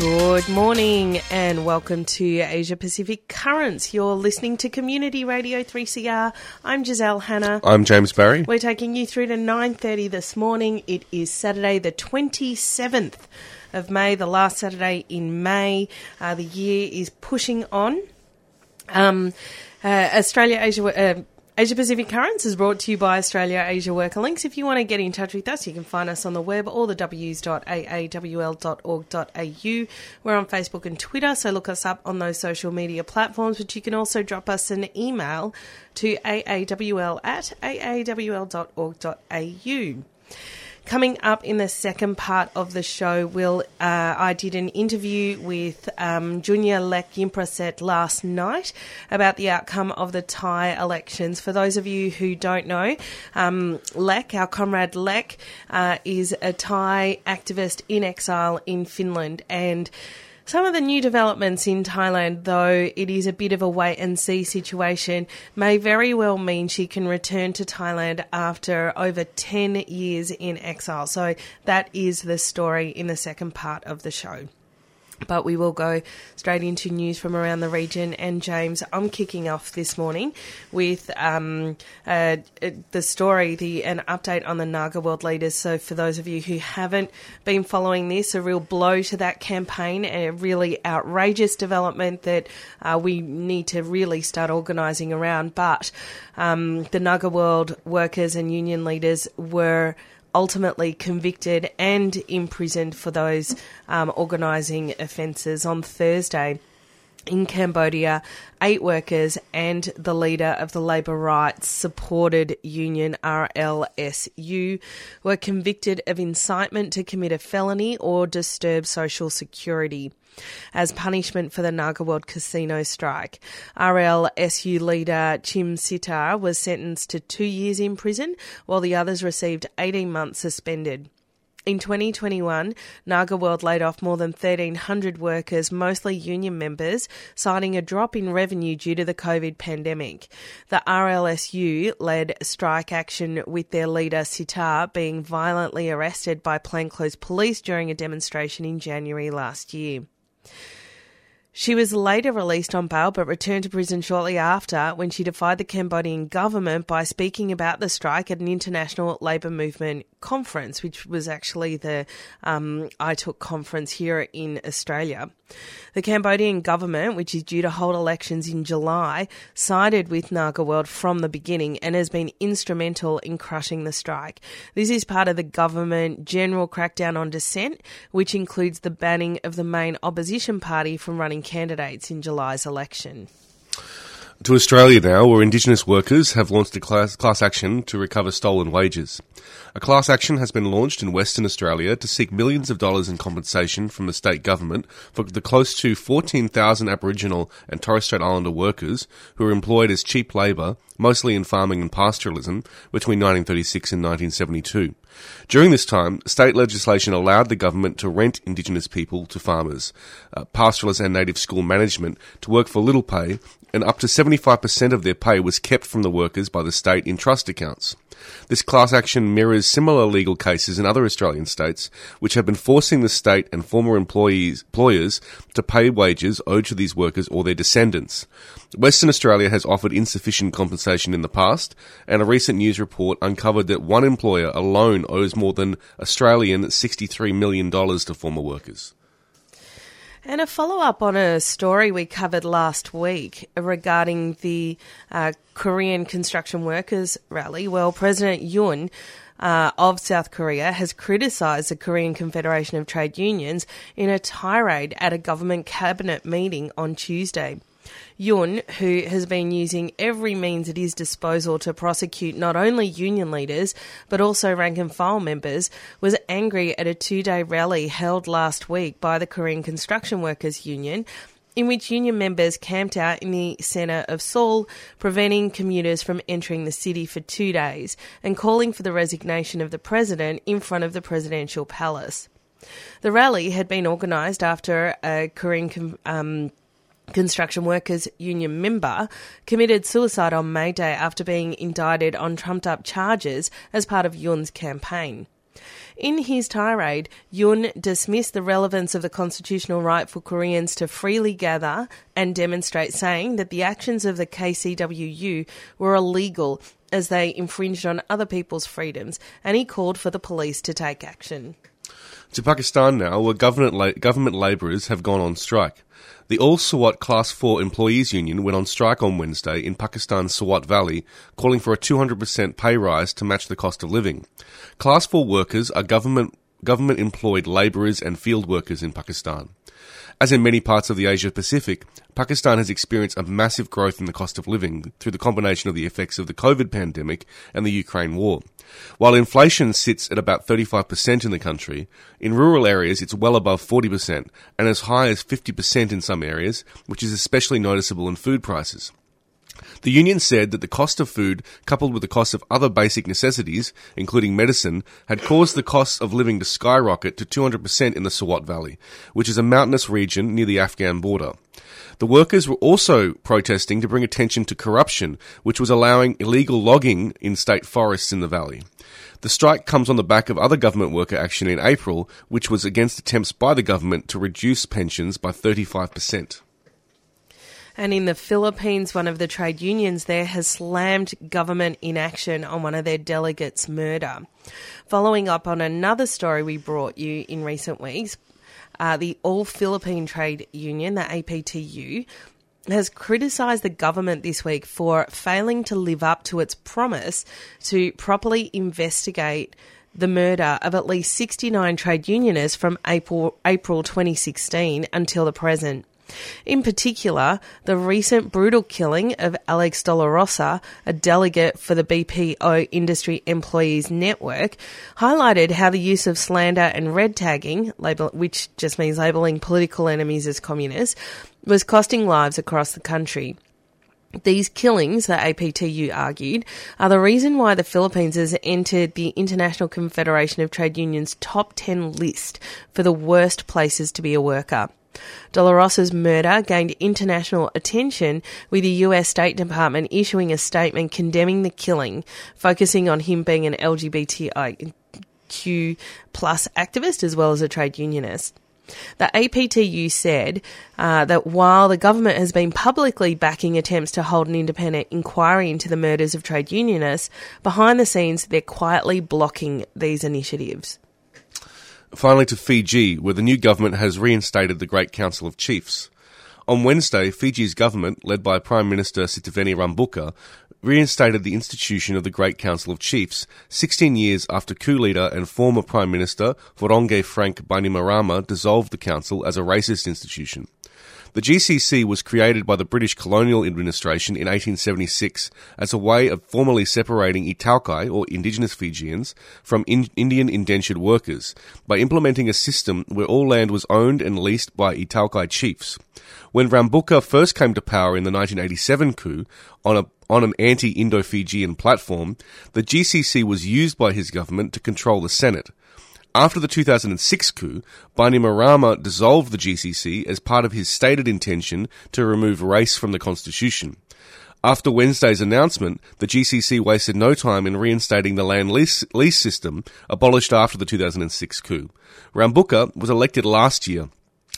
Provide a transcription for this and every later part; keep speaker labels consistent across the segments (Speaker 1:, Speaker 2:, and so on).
Speaker 1: Good morning and welcome to Asia Pacific Currents. You're listening to Community Radio 3CR. I'm Giselle Hanna.
Speaker 2: I'm James Barry.
Speaker 1: We're taking you through to 9:30 this morning. It is Saturday the 27th of May, the last Saturday in May. Uh, the year is pushing on. Um, uh, Australia Asia uh, Asia Pacific Currents is brought to you by Australia Asia Worker Links. If you want to get in touch with us, you can find us on the web or the w's.aawl.org.au. We're on Facebook and Twitter, so look us up on those social media platforms, but you can also drop us an email to aawl at aawl.org.au. Coming up in the second part of the show, will uh, I did an interview with um, Junya Lek Yimprasert last night about the outcome of the Thai elections. For those of you who don't know, um, Lek, our comrade Lek, uh, is a Thai activist in exile in Finland and. Some of the new developments in Thailand, though it is a bit of a wait and see situation, may very well mean she can return to Thailand after over 10 years in exile. So that is the story in the second part of the show. But we will go straight into news from around the region. And James, I'm kicking off this morning with um, uh, the story, the an update on the Naga World Leaders. So for those of you who haven't been following this, a real blow to that campaign, a really outrageous development that uh, we need to really start organising around. But um, the Naga World workers and union leaders were ultimately convicted and imprisoned for those um, organising offences on Thursday. In Cambodia, eight workers and the leader of the labour rights supported union RLSU were convicted of incitement to commit a felony or disturb social security as punishment for the Naga World Casino strike. RLSU leader Chim Sithar was sentenced to two years in prison, while the others received 18 months suspended. In 2021, Naga World laid off more than 1,300 workers, mostly union members, citing a drop in revenue due to the COVID pandemic. The RLSU led strike action with their leader Sithar being violently arrested by plainclothes police during a demonstration in January last year. She was later released on bail but returned to prison shortly after when she defied the Cambodian government by speaking about the strike at an international labour movement conference, which was actually the um, ITUC conference here in Australia. The Cambodian government, which is due to hold elections in July, sided with Naga World from the beginning and has been instrumental in crushing the strike. This is part of the government general crackdown on dissent, which includes the banning of the main opposition party from running candidates in July's election.
Speaker 2: To Australia now, where Indigenous workers have launched a class, class action to recover stolen wages. A class action has been launched in Western Australia to seek millions of dollars in compensation from the state government for the close to 14,000 Aboriginal and Torres Strait Islander workers who were employed as cheap labour, mostly in farming and pastoralism, between 1936 and 1972. During this time, state legislation allowed the government to rent Indigenous people to farmers, uh, pastoralists and native school management to work for little pay and up to 75% of their pay was kept from the workers by the state in trust accounts. This class action mirrors similar legal cases in other Australian states, which have been forcing the state and former employees, employers to pay wages owed to these workers or their descendants. Western Australia has offered insufficient compensation in the past, and a recent news report uncovered that one employer alone owes more than Australian $63 million to former workers.
Speaker 1: And a follow up on a story we covered last week regarding the uh, Korean construction workers rally. Well, President Yoon uh, of South Korea has criticised the Korean Confederation of Trade Unions in a tirade at a government cabinet meeting on Tuesday. Yoon, who has been using every means at his disposal to prosecute not only union leaders but also rank and file members, was angry at a two day rally held last week by the Korean Construction Workers Union in which union members camped out in the centre of Seoul, preventing commuters from entering the city for two days and calling for the resignation of the president in front of the presidential palace. The rally had been organised after a Korean um, construction workers union member committed suicide on May Day after being indicted on trumped up charges as part of Yoon's campaign. In his tirade, Yoon dismissed the relevance of the constitutional right for Koreans to freely gather and demonstrate, saying that the actions of the KCWU were illegal as they infringed on other people's freedoms, and he called for the police to take action.
Speaker 2: To Pakistan now, where government, la- government labourers have gone on strike. The All Swat Class 4 Employees Union went on strike on Wednesday in Pakistan's Swat Valley, calling for a 200% pay rise to match the cost of living. Class 4 workers are government government employed labourers and field workers in Pakistan. As in many parts of the Asia Pacific, Pakistan has experienced a massive growth in the cost of living through the combination of the effects of the COVID pandemic and the Ukraine war. While inflation sits at about 35% in the country, in rural areas it's well above 40% and as high as 50% in some areas, which is especially noticeable in food prices. The union said that the cost of food, coupled with the cost of other basic necessities, including medicine, had caused the cost of living to skyrocket to 200% in the Swat Valley, which is a mountainous region near the Afghan border. The workers were also protesting to bring attention to corruption, which was allowing illegal logging in state forests in the valley. The strike comes on the back of other government worker action in April, which was against attempts by the government to reduce pensions by 35%.
Speaker 1: And in the Philippines, one of the trade unions there has slammed government inaction on one of their delegates' murder. Following up on another story we brought you in recent weeks, uh, the All Philippine Trade Union, the APTU, has criticised the government this week for failing to live up to its promise to properly investigate the murder of at least 69 trade unionists from April, April 2016 until the present. In particular, the recent brutal killing of Alex Dolorosa, a delegate for the BPO Industry Employees Network, highlighted how the use of slander and red tagging, label, which just means labeling political enemies as communists, was costing lives across the country. These killings, the APTU argued, are the reason why the Philippines has entered the International Confederation of Trade Unions top 10 list for the worst places to be a worker. Dolorosa's murder gained international attention with the US State Department issuing a statement condemning the killing, focusing on him being an LGBTIQ plus activist as well as a trade unionist. The APTU said uh, that while the government has been publicly backing attempts to hold an independent inquiry into the murders of trade unionists, behind the scenes they're quietly blocking these initiatives.
Speaker 2: Finally, to Fiji, where the new government has reinstated the Great Council of Chiefs. On Wednesday, Fiji's government, led by Prime Minister Sitiveni Rabuka, reinstated the institution of the Great Council of Chiefs, 16 years after coup leader and former Prime Minister Voreqe Frank Bainimarama dissolved the council as a racist institution. The GCC was created by the British colonial administration in 1876 as a way of formally separating iTaukei, or indigenous Fijians, from in- Indian indentured workers by implementing a system where all land was owned and leased by iTaukei chiefs. When Rabuka first came to power in the 1987 coup on a on an anti-Indo-Fijian platform, the GCC was used by his government to control the Senate. After the 2006 coup, Bainimarama dissolved the GCC as part of his stated intention to remove race from the constitution. After Wednesday's announcement, the GCC wasted no time in reinstating the land lease, lease system abolished after the 2006 coup. Rabuka was elected last year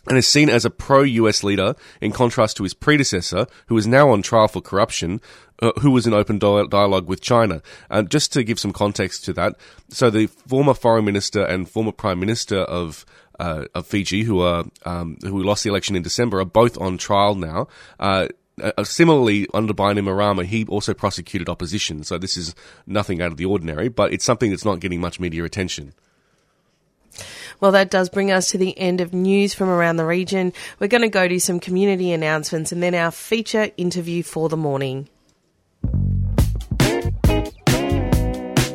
Speaker 2: and is seen as a pro-US leader in contrast to his predecessor, who is now on trial for corruption, uh, who was in open di- dialogue with China. And just to give some context to that, so the former foreign minister and former prime minister of uh, of Fiji, who are um, who lost the election in December, are both on trial now. Uh, uh, similarly, under Bainimarama, he also prosecuted opposition. So this is nothing out of the ordinary, but it's something that's not getting much media attention.
Speaker 1: Well, that does bring us to the end of news from around the region. We're going to go to some community announcements and then our feature interview for the morning.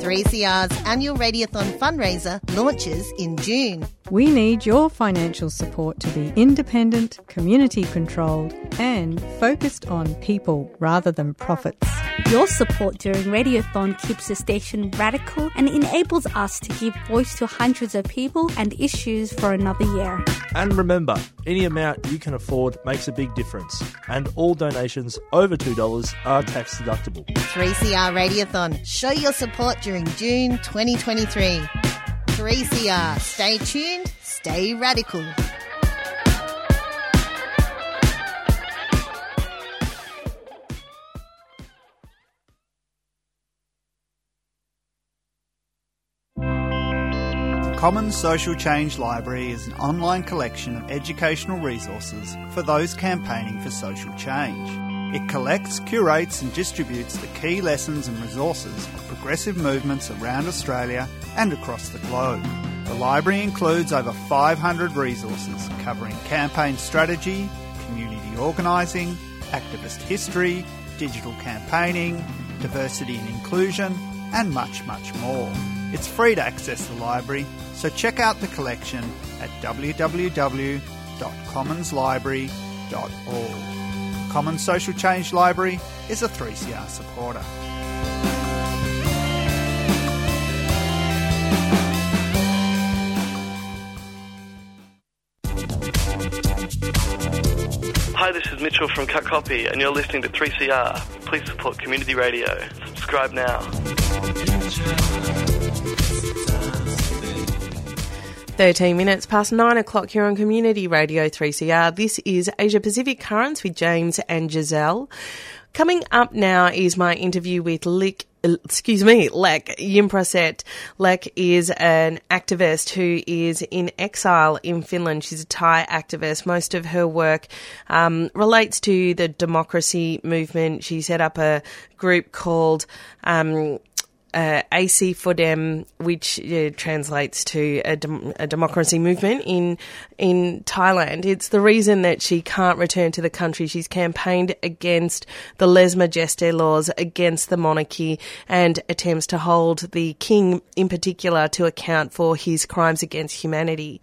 Speaker 3: 3CR's annual Radiothon fundraiser launches in June.
Speaker 4: We need your financial support to be independent, community controlled, and focused on people rather than profits.
Speaker 5: Your support during Radiothon keeps the station radical and enables us to give voice to hundreds of people and issues for another year.
Speaker 6: And remember, any amount you can afford makes a big difference, and all donations over $2 are tax deductible.
Speaker 3: 3CR Radiothon. Show your support during June 2023. 3CR. Stay tuned, stay radical.
Speaker 7: Commons Social Change Library is an online collection of educational resources for those campaigning for social change. It collects, curates, and distributes the key lessons and resources of progressive movements around Australia and across the globe. The library includes over 500 resources covering campaign strategy, community organising, activist history, digital campaigning, diversity and inclusion, and much, much more. It's free to access the library, so check out the collection at www.commonslibrary.org. Commons Social Change Library is a 3CR supporter.
Speaker 8: Hi, this is Mitchell from Cut Copy, and you're listening to 3CR. Please support community radio. Subscribe now.
Speaker 1: 13 minutes past 9 o'clock here on Community Radio 3CR. This is Asia Pacific Currents with James and Giselle. Coming up now is my interview with Lick excuse me, Lek Yimprasert. Lek is an activist who is in exile in Finland. She's a Thai activist. Most of her work um, relates to the democracy movement. She set up a group called um, uh, ACT4DEM, which uh, translates to a, dem- a, democracy movement in in Thailand. It's the reason that she can't return to the country. She's campaigned against the lese majeste laws, against the monarchy, and attempts to hold the king, in particular, to account for his crimes against humanity.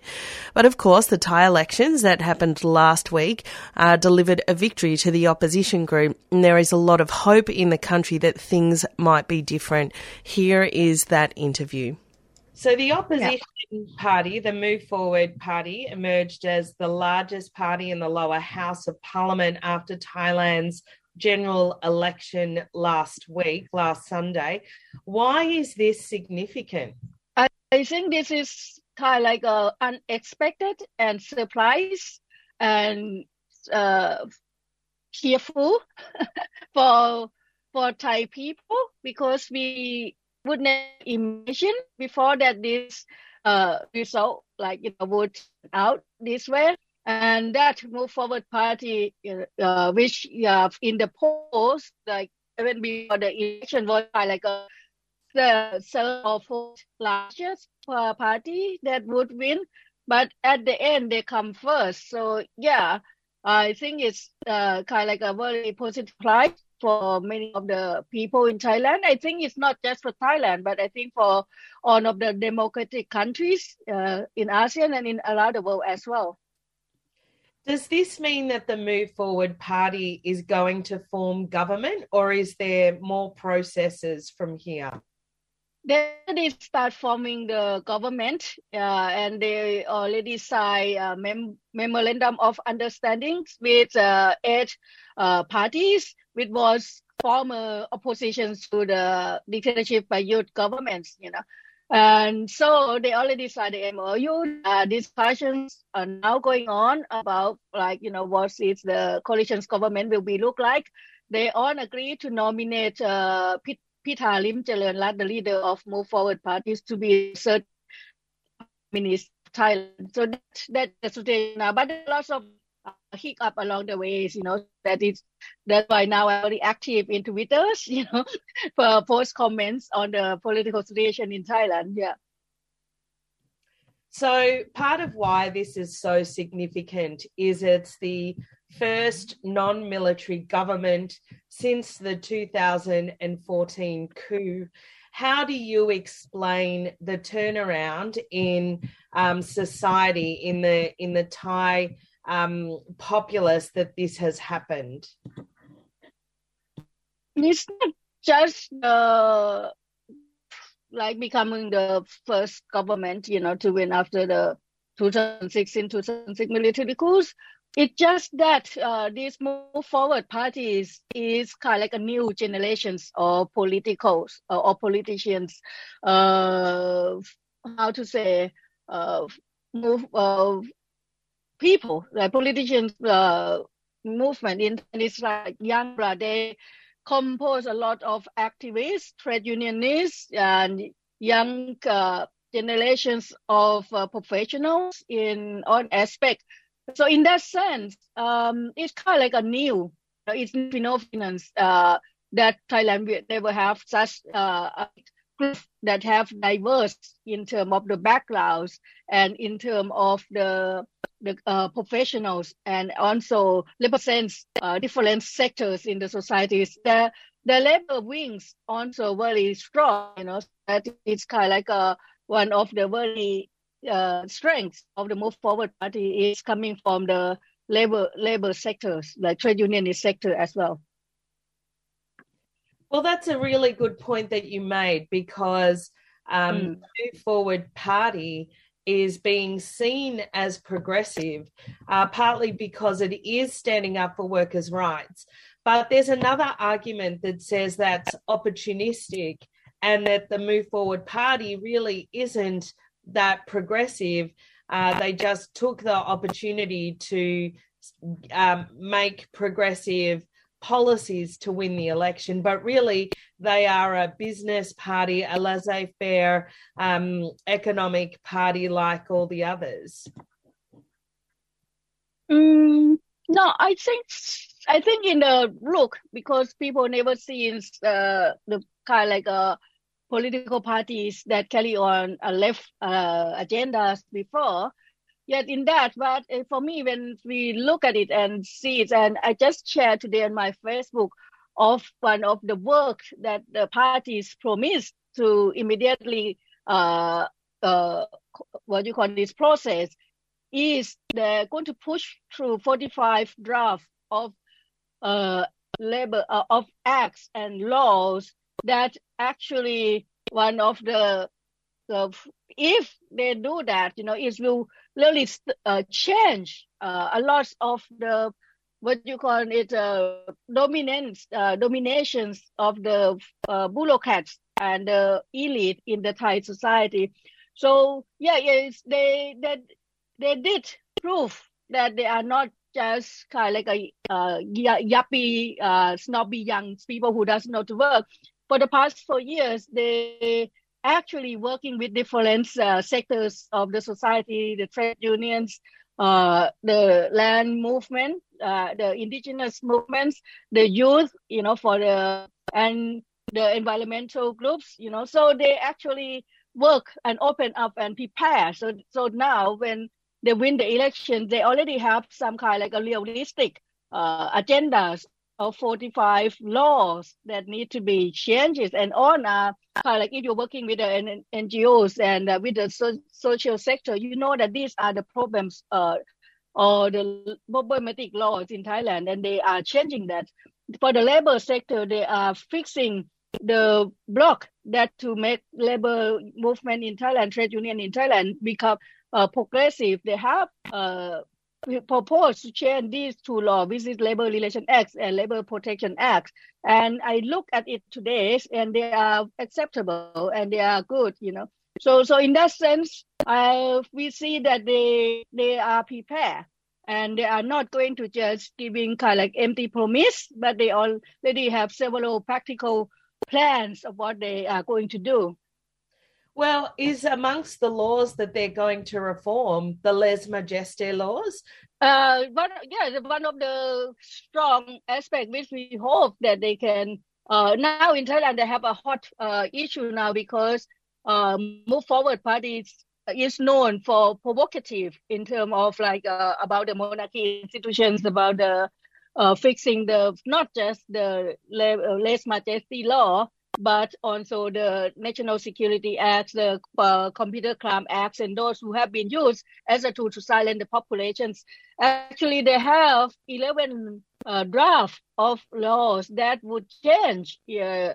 Speaker 1: But of course, the Thai elections that happened last week uh, delivered a victory to the opposition group, and there is a lot of hope in the country that things might be different. Here is that interview. So, the opposition yeah. party, the Move Forward Party, emerged as the largest party in the lower house of parliament after Thailand's general election last week, last Sunday. Why is this significant?
Speaker 9: I, think this is kind of like a unexpected and surprise and uh, cheerful for for Thai people because we wouldn't imagine before that this uh, result like you know would out this way. And that move forward party uh, which uh, in the polls like even before the election was like a the so largest uh, party that would win. But at the end they come first. So yeah i think it's uh, kind of like a very positive pride for many of the people in Thailand. I think it's not just for Thailand, but I think for all of the democratic countries uh, in ASEAN and in around the world as well.
Speaker 1: Does this mean that the Move Forward Party is going to form government, or is there more processes from here?
Speaker 9: Then they start forming the government, uh, and they already signed a mem- memorandum of understandings with uh, eight uh, parties which was former oppositions to the dictatorship by youth governments, you know. And so they already signed the MOU. Uh, discussions are now going on about like, you know, what is the coalition's government will be look like. They all agree to nominate uh, Pita Lim the leader of Move Forward parties, to be third minister Thailand. So that, that's the situation now. But lots of uh, hiccup along the ways, you know, that is that's why now I'm very active in Twitter, you know, for post comments on the political situation in Thailand. Yeah.
Speaker 1: So part of why this is so significant is it's the first non-military government since the 2014 coup.
Speaker 10: how do you explain the turnaround in um, society in the in the Thai um, populace that this has happened?
Speaker 9: It's not just uh, like becoming the first government, you know, to win after the 2016 2006 military coups. It's just that uh, these move forward parties is kind of like a new generations of politicals uh, or politicians. Uh, how to say uh, move uh, people, like politicians uh, movement in it's like young they compose a lot of activists, trade unionists, and young uh, generations of uh, professionals in all aspects. So in that sense, um, it's kind of like a new, it's phenomenon uh, that Thailand will never have such uh, group that have diverse in terms of the backgrounds and in terms of the the uh, professionals and also represents uh, different sectors in the societies. The the labor wings also very strong. You know that it's kind of like a, uh, one of the very uh, strengths of the Move Forward Party is coming from the labor labor sectors, like trade union sector as well.
Speaker 10: Well, that's a really good point that you made because um, mm. Move Forward Party is being seen as progressive, uh, partly because it is standing up for workers' rights. But there's another argument that says that's opportunistic and that the Move Forward Party really isn't that progressive. Uh, they just took the opportunity to um, make progressive policies to win the election, but really they are a business party, a laissez faire um, economic party like all the others.
Speaker 9: Mm, no, I think I think in the look because people never seen uh, the kind of like uh, political parties that carry on a left uh, agendas before. Yet in that but uh, for me when we look at it and see it and i just shared today on my facebook of one of the work that the parties promised to immediately uh, uh, what you call this process is they're going to push through 45 draft of uh, labor uh, of acts and laws that actually one of the, the if they do that you know it will really uh, change uh, a lot of the what you call it uh, dominance uh, dominations of the uh, bureaucrats and the elite in the Thai society. So yeah, yes, they that they, they did prove that they are not just kind of like a uh, yuppie, uh, snobby young people who doesn't know to work. For the past four years, they actually working with different uh, sectors of the society, the trade unions, uh, the land movement, uh, the indigenous movements, the youth, you know, for the and the environmental groups, you know, so they actually work and open up and prepare. So so now when they win the election, they already have some kind of like a realistic uh, agendas of 45 laws that need to be changes and on uh, like if you're working with the NGOs and uh, with the so- social sector, you know that these are the problems uh, or the problematic laws in Thailand, and they are changing that. For the labor sector, they are fixing the block that to make labor movement in Thailand, trade union in Thailand become uh, progressive. They have uh, proposed to change these two laws, which is Labor Relation Act and Labor Protection Act. And I look at it today, and they are acceptable and they are good, you know. So, so in that sense, I, we see that they they are prepared and they are not going to just giving kind of like empty promise, but they already have several practical plans of what they are going to do.
Speaker 10: Well, is amongst the laws that they're going to reform the Les majeste laws?
Speaker 9: Uh, yeah, one of the strong aspects which we hope that they can. Uh, now in Thailand, they have a hot uh, issue now because uh, Move Forward Party is known for provocative in terms of like uh, about the monarchy institutions, about the uh, fixing the not just the Les majeste law, but also the National Security Acts, the uh, Computer Crime Acts, and those who have been used as a tool to silence the populations. Actually, they have 11 uh, of laws that would change uh,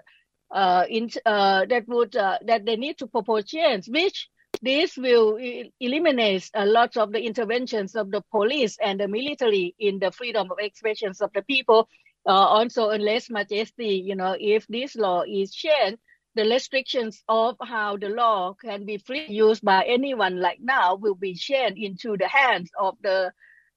Speaker 9: uh, in, uh, that would uh, that they need to propose change, which this will eliminate a lot of the interventions of the police and the military in the freedom of expressions of the people. Uh, also, unless majesty, you know, if this law is changed, the restrictions of how the law can be free used by anyone like now will be changed into the hands of the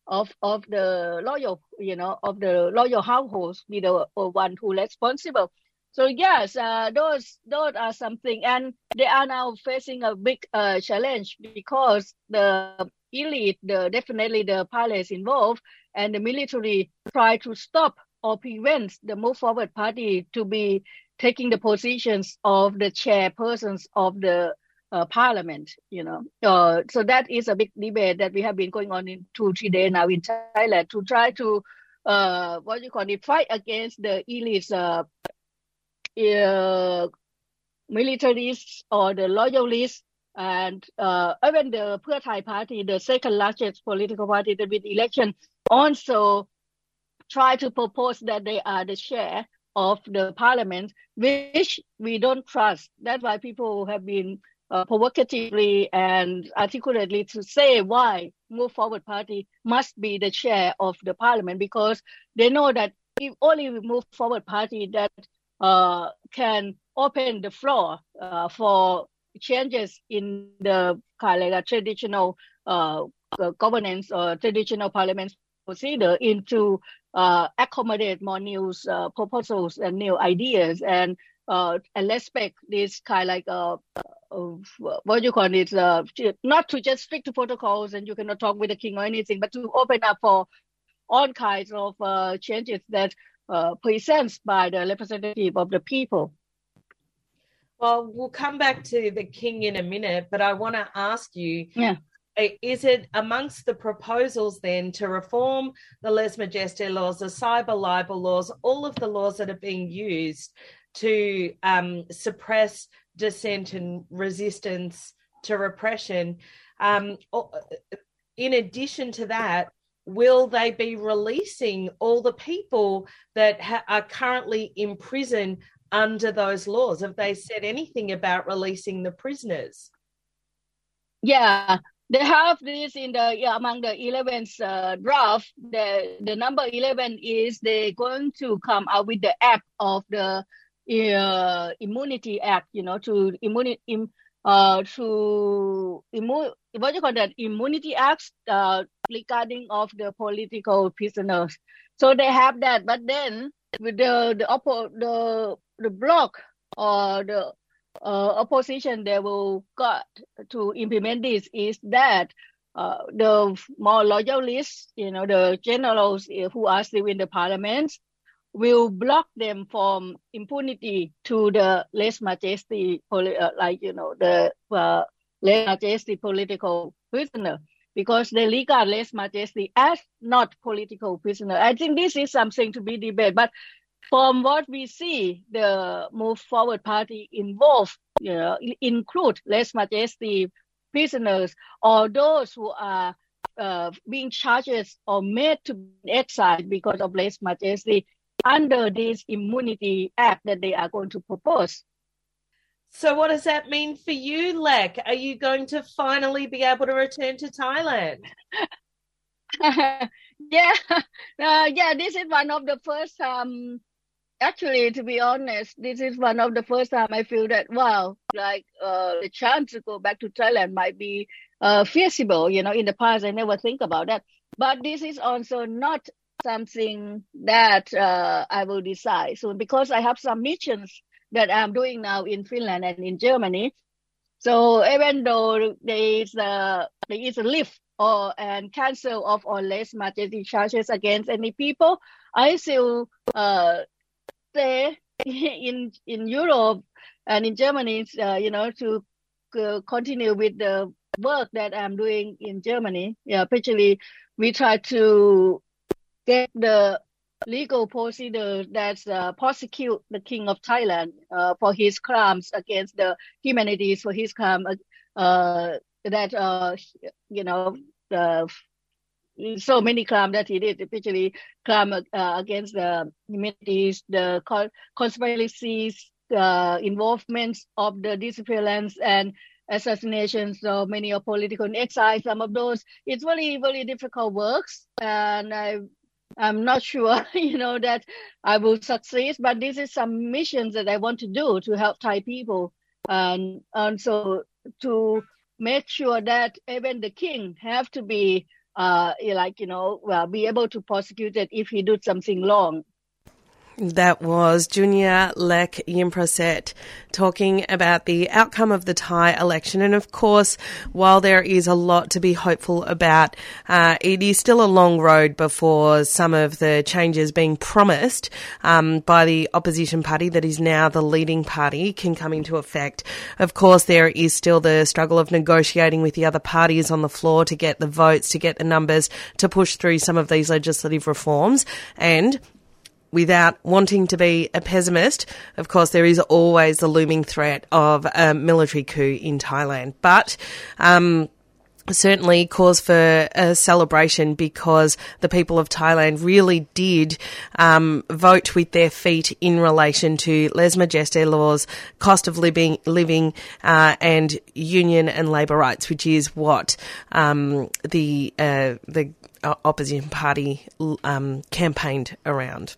Speaker 9: of of the loyal, you know, of the loyal households, be the one who responsible. So yes, uh, those those are something, and they are now facing a big uh, challenge because the elite, the definitely the palace involved, and the military try to stop or prevents the Move Forward Party to be taking the positions of the chairpersons of the uh, parliament. You know, uh, so that is a big debate that we have been going on in two three days now in Thailand to try to uh, what you call it, fight against the elites uh, uh, militarists or the loyalists and uh, even the Pheu Thai party, the second largest political party that with election, also try to propose that they are the chair of the parliament, which we don't trust. That's why people have been uh, provocatively and articulately to say why Move Forward Party must be the chair of the parliament because they know that if only Move Forward Party that uh, can open the floor uh, for changes in the kind of like traditional uh, governance or traditional parliament procedure into uh, accommodate more new uh, proposals and new ideas and uh, and respect this kind of like uh, what you call it uh, not to just stick to protocols and you cannot talk with the king or anything but to open up for all kinds of uh, changes that uh, presents by the representative of the people.
Speaker 1: Well, we'll come back to the king in a minute, but I want to ask you.
Speaker 9: Yeah.
Speaker 1: Is it amongst the proposals then to reform the Les majesté laws, the cyber libel laws, all of the laws that are being used to um, suppress dissent and resistance to repression? Um, in addition to that, will they be releasing all the people that ha- are currently in prison under those laws? Have they said anything about releasing the prisoners?
Speaker 9: Yeah, they have this in the yeah, among the 11th uh, draft. The the number 11 is they're going to come out with the act of the uh, immunity act. You know, to immunity. Im, uh, to immu- what you call that immunity acts uh, regarding of the political prisoners. So they have that, but then with the the oppo- the the bloc or the uh, opposition they will got to implement this is that uh, the more loyalists, you know, the generals who are still in the parliament will block them from impunity to the lèse majesty, uh, like, you know, the uh, lèse majesty political prisoner because they regard lèse majesty as not political prisoner. I think this is something to be debated, but from what we see, the Move Forward Party involved, you know, include lèse majesty prisoners or those who are uh, being charged or made to exile because of lèse majesty under this immunity act that they are going to propose.
Speaker 1: So, what does that mean for you, Lek? Are you going to finally be able to return to Thailand?
Speaker 9: yeah, uh, yeah. This is one of the first. Um, actually, to be honest, this is one of the first time I feel that wow, like uh, the chance to go back to Thailand might be uh, feasible. You know, in the past I never think about that, but this is also not something that uh, I will decide soon because I have some missions that I'm doing now in Finland and in Germany. So even though there is a there is a lift or and cancel of or lèse majesty charges against any people, I still uh, stay in in Europe and in Germany, uh, you know, to uh, continue with the work that I'm doing in Germany. Yeah, especially we try to get the legal procedure that uh, prosecute the king of Thailand uh, for his crimes against the humanities, for his crime uh, that uh, you know so many crimes that he did, especially crime uh, against the humanities, the conspiracies, the involvements of the disappearance and assassinations of many of political exile. Some of those, it's very, very difficult works, and I, I'm not sure, you know, that I will succeed. But this is some missions that I want to do to help Thai people, and and so to make sure that even the king have to be uh like you know well be able to prosecute it if he did something wrong
Speaker 1: that was Junya Lek Yimprasert talking about the outcome of the Thai election. And of course, while there is a lot to be hopeful about, uh, it is still a long road before some of the changes being promised um, by the opposition party that is now the leading party can come into effect. Of course, there is still the struggle of negotiating with the other parties on the floor to get the votes, to get the numbers, to push through some of these legislative reforms. And without wanting to be a pessimist, of course, there is always the looming threat of a military coup in Thailand. But, um, certainly cause for a celebration because the people of Thailand really did um, vote with their feet in relation to Les Majesté laws, cost of living, living uh, and union and labour rights, which is what um, the uh, the opposition party um, campaigned around.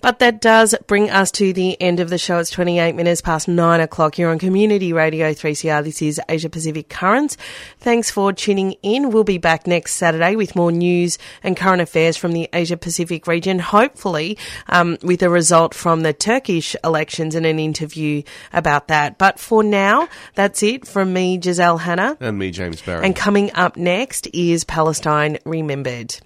Speaker 1: But that does bring us to the end of the show. It's 28 minutes past nine o'clock here on Community Radio 3CR. This is Asia Pacific Currents. Thanks for tuning in. We'll be back next Saturday with more news and current affairs from the Asia Pacific region, hopefully um, with a result from the Turkish elections and an interview about that. But for now, that's it from me, Giselle Hanna.
Speaker 2: And me, James Barry.
Speaker 1: And coming up next is Palestine Remembered.